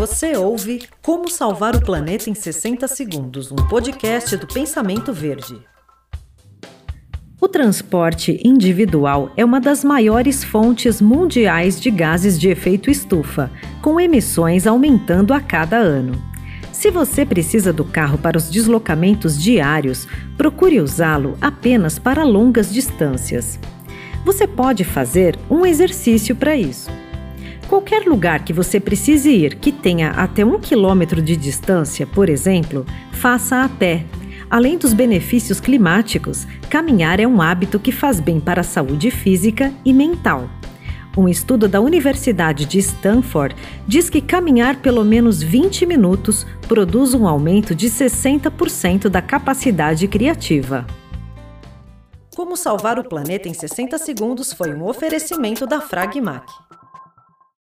Você ouve Como Salvar o Planeta em 60 Segundos, um podcast do Pensamento Verde. O transporte individual é uma das maiores fontes mundiais de gases de efeito estufa, com emissões aumentando a cada ano. Se você precisa do carro para os deslocamentos diários, procure usá-lo apenas para longas distâncias. Você pode fazer um exercício para isso. Qualquer lugar que você precise ir que tenha até um quilômetro de distância, por exemplo, faça a pé. Além dos benefícios climáticos, caminhar é um hábito que faz bem para a saúde física e mental. Um estudo da Universidade de Stanford diz que caminhar pelo menos 20 minutos produz um aumento de 60% da capacidade criativa. Como salvar o planeta em 60 segundos foi um oferecimento da Fragmac.